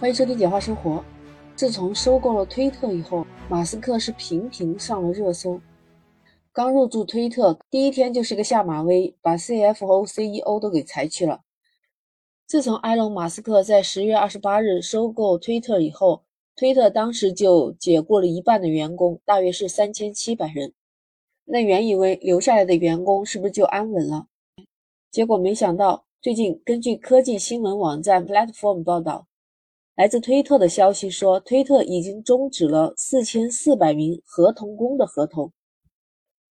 欢迎收听《简化生活》。自从收购了推特以后，马斯克是频频上了热搜。刚入驻推特第一天就是个下马威，把 CFO、CEO 都给裁去了。自从埃隆·马斯克在十月二十八日收购推特以后，推特当时就解雇了一半的员工，大约是三千七百人。那原以为留下来的员工是不是就安稳了？结果没想到，最近根据科技新闻网站 Platform 报道。来自推特的消息说，推特已经终止了四千四百名合同工的合同，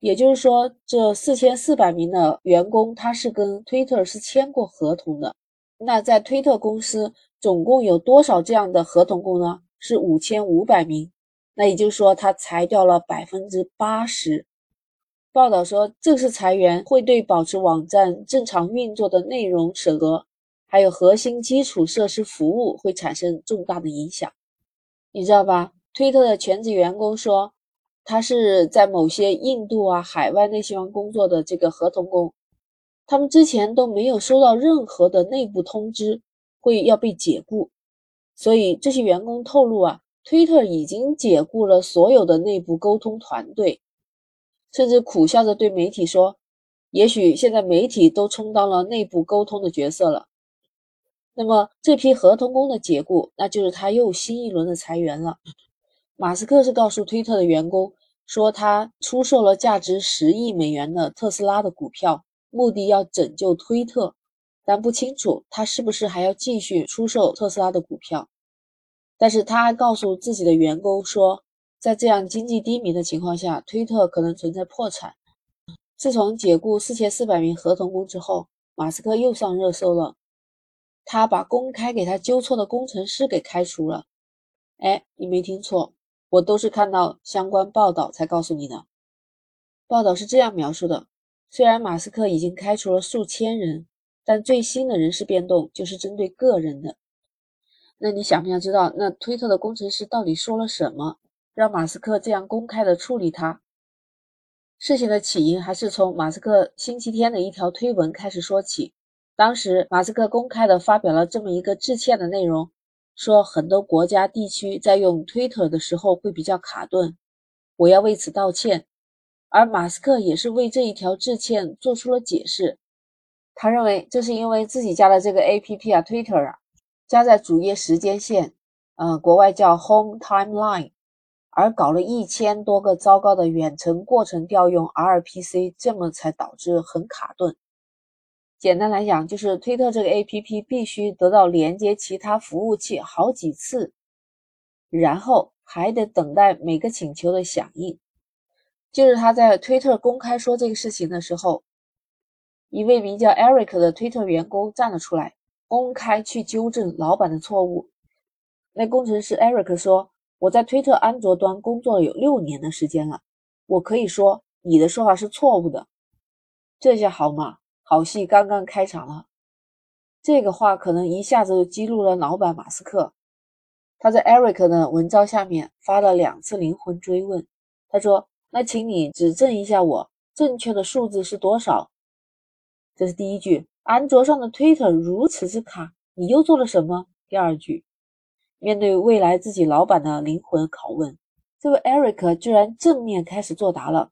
也就是说，这四千四百名的员工他是跟推特是签过合同的。那在推特公司总共有多少这样的合同工呢？是五千五百名。那也就是说，他裁掉了百分之八十。报道说，这次裁员会对保持网站正常运作的内容审核。还有核心基础设施服务会产生重大的影响，你知道吧？推特的全职员工说，他是在某些印度啊、海外那些方工作的这个合同工，他们之前都没有收到任何的内部通知会要被解雇，所以这些员工透露啊，推特已经解雇了所有的内部沟通团队，甚至苦笑着对媒体说，也许现在媒体都充当了内部沟通的角色了。那么这批合同工的解雇，那就是他又新一轮的裁员了。马斯克是告诉推特的员工说，他出售了价值十亿美元的特斯拉的股票，目的要拯救推特，但不清楚他是不是还要继续出售特斯拉的股票。但是他还告诉自己的员工说，在这样经济低迷的情况下，推特可能存在破产。自从解雇四千四百名合同工之后，马斯克又上热搜了。他把公开给他纠错的工程师给开除了。哎，你没听错，我都是看到相关报道才告诉你的。报道是这样描述的：虽然马斯克已经开除了数千人，但最新的人事变动就是针对个人的。那你想不想知道，那推特的工程师到底说了什么，让马斯克这样公开的处理他？事情的起因还是从马斯克星期天的一条推文开始说起。当时，马斯克公开的发表了这么一个致歉的内容，说很多国家地区在用 Twitter 的时候会比较卡顿，我要为此道歉。而马斯克也是为这一条致歉做出了解释，他认为这是因为自己家的这个 APP 啊，Twitter 啊，加在主页时间线，呃，国外叫 Home Timeline，而搞了一千多个糟糕的远程过程调用 RPC，这么才导致很卡顿。简单来讲，就是推特这个 APP 必须得到连接其他服务器好几次，然后还得等待每个请求的响应。就是他在推特公开说这个事情的时候，一位名叫 Eric 的推特员工站了出来，公开去纠正老板的错误。那工程师 Eric 说：“我在推特安卓端工作了有六年的时间了，我可以说你的说法是错误的。”这下好嘛？好戏刚刚开场了，这个话可能一下子就激怒了老板马斯克。他在 Eric 的文章下面发了两次灵魂追问。他说：“那请你指正一下我，正确的数字是多少？”这是第一句。安卓上的 Twitter 如此之卡，你又做了什么？第二句。面对未来自己老板的灵魂拷问，这位 Eric 居然正面开始作答了。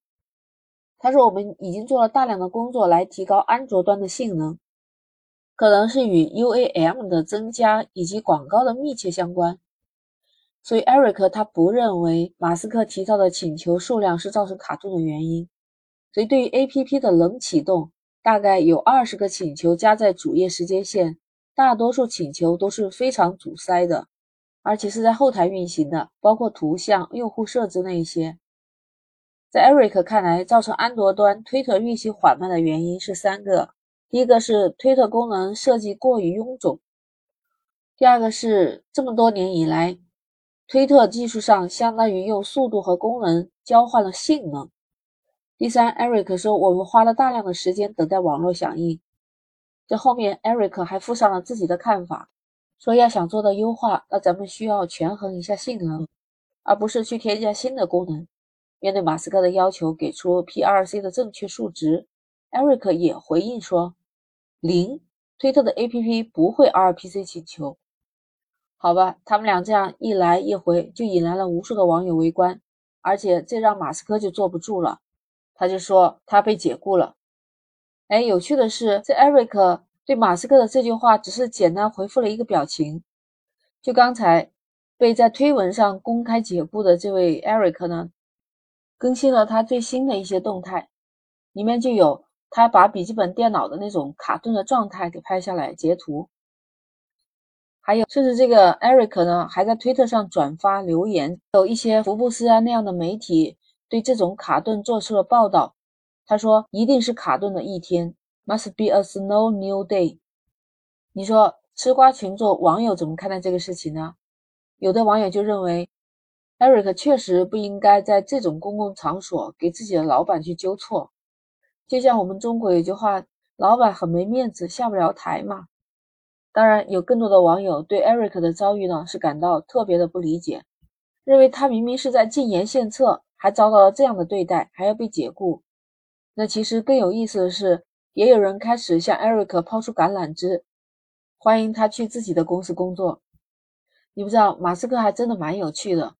他说：“我们已经做了大量的工作来提高安卓端的性能，可能是与 UAM 的增加以及广告的密切相关。所以艾瑞克他不认为马斯克提到的请求数量是造成卡顿的原因。所以对于 APP 的冷启动，大概有二十个请求加在主页时间线，大多数请求都是非常阻塞的，而且是在后台运行的，包括图像、用户设置那一些。”在 Eric 看来，造成安卓端推特运行缓慢的原因是三个：第一个是推特功能设计过于臃肿；第二个是这么多年以来，推特技术上相当于用速度和功能交换了性能；第三，Eric 说我们花了大量的时间等待网络响应。这后面，Eric 还附上了自己的看法，说要想做到优化，那咱们需要权衡一下性能，而不是去添加新的功能。面对马斯克的要求，给出 PRC 的正确数值，Eric 也回应说：零，推特的 APP 不会 RPC 请求。好吧，他们俩这样一来一回，就引来了无数的网友围观，而且这让马斯克就坐不住了，他就说他被解雇了。哎，有趣的是，这艾瑞克对马斯克的这句话只是简单回复了一个表情。就刚才被在推文上公开解雇的这位艾瑞克呢，更新了他最新的一些动态，里面就有他把笔记本电脑的那种卡顿的状态给拍下来截图。还有，甚至这个 Eric 呢，还在推特上转发留言，有一些福布斯啊那样的媒体对这种卡顿做出了报道。他说：“一定是卡顿的一天，must be a snow new day。”你说，吃瓜群众网友怎么看待这个事情呢？有的网友就认为，Eric 确实不应该在这种公共场所给自己的老板去纠错。就像我们中国有句话：“老板很没面子，下不了台嘛。”当然，有更多的网友对 Eric 的遭遇呢是感到特别的不理解，认为他明明是在进言献策，还遭到了这样的对待，还要被解雇。那其实更有意思的是，也有人开始向 Eric 抛出橄榄枝，欢迎他去自己的公司工作。你不知道，马斯克还真的蛮有趣的。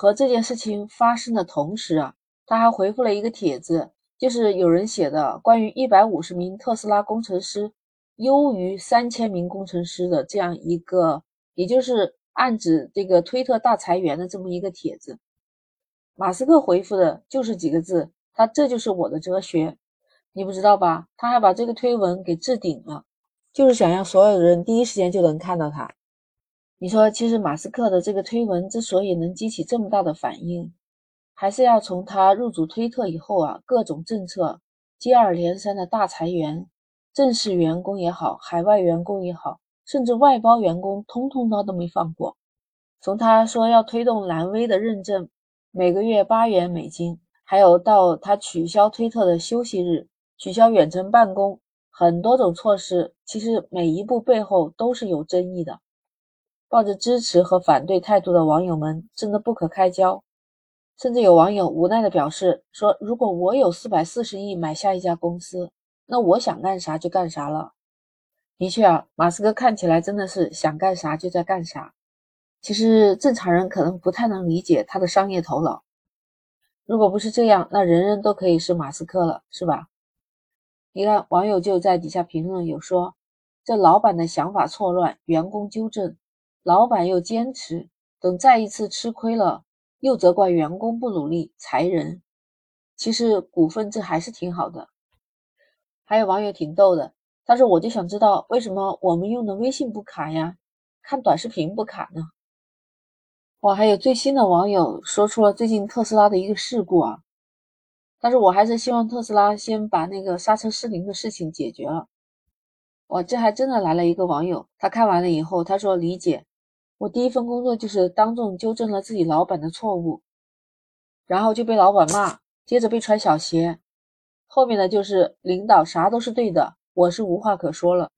和这件事情发生的同时啊，他还回复了一个帖子，就是有人写的关于一百五十名特斯拉工程师。优于三千名工程师的这样一个，也就是暗指这个推特大裁员的这么一个帖子，马斯克回复的就是几个字，他这就是我的哲学，你不知道吧？他还把这个推文给置顶了，就是想让所有人第一时间就能看到他。你说，其实马斯克的这个推文之所以能激起这么大的反应，还是要从他入主推特以后啊，各种政策接二连三的大裁员。正式员工也好，海外员工也好，甚至外包员工，通通他都没放过。从他说要推动蓝 V 的认证，每个月八元美金，还有到他取消推特的休息日，取消远程办公，很多种措施，其实每一步背后都是有争议的。抱着支持和反对态度的网友们真的不可开交，甚至有网友无奈地表示说：“如果我有四百四十亿买下一家公司。”那我想干啥就干啥了。的确啊，马斯克看起来真的是想干啥就在干啥。其实正常人可能不太能理解他的商业头脑。如果不是这样，那人人都可以是马斯克了，是吧？你看，网友就在底下评论有说：“这老板的想法错乱，员工纠正，老板又坚持，等再一次吃亏了，又责怪员工不努力，裁人。其实股份制还是挺好的。”还有网友挺逗的，他说：“我就想知道为什么我们用的微信不卡呀，看短视频不卡呢？”哇，还有最新的网友说出了最近特斯拉的一个事故啊，但是我还是希望特斯拉先把那个刹车失灵的事情解决了。哇，这还真的来了一个网友，他看完了以后，他说：“理解，我第一份工作就是当众纠正了自己老板的错误，然后就被老板骂，接着被穿小鞋。”后面的就是领导啥都是对的，我是无话可说了。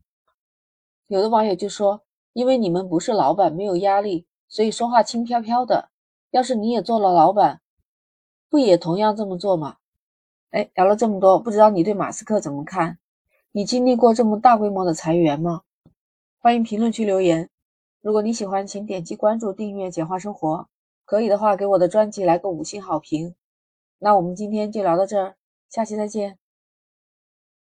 有的网友就说，因为你们不是老板，没有压力，所以说话轻飘飘的。要是你也做了老板，不也同样这么做吗？哎，聊了这么多，不知道你对马斯克怎么看？你经历过这么大规模的裁员吗？欢迎评论区留言。如果你喜欢，请点击关注、订阅《简化生活》。可以的话，给我的专辑来个五星好评。那我们今天就聊到这儿。下期再见。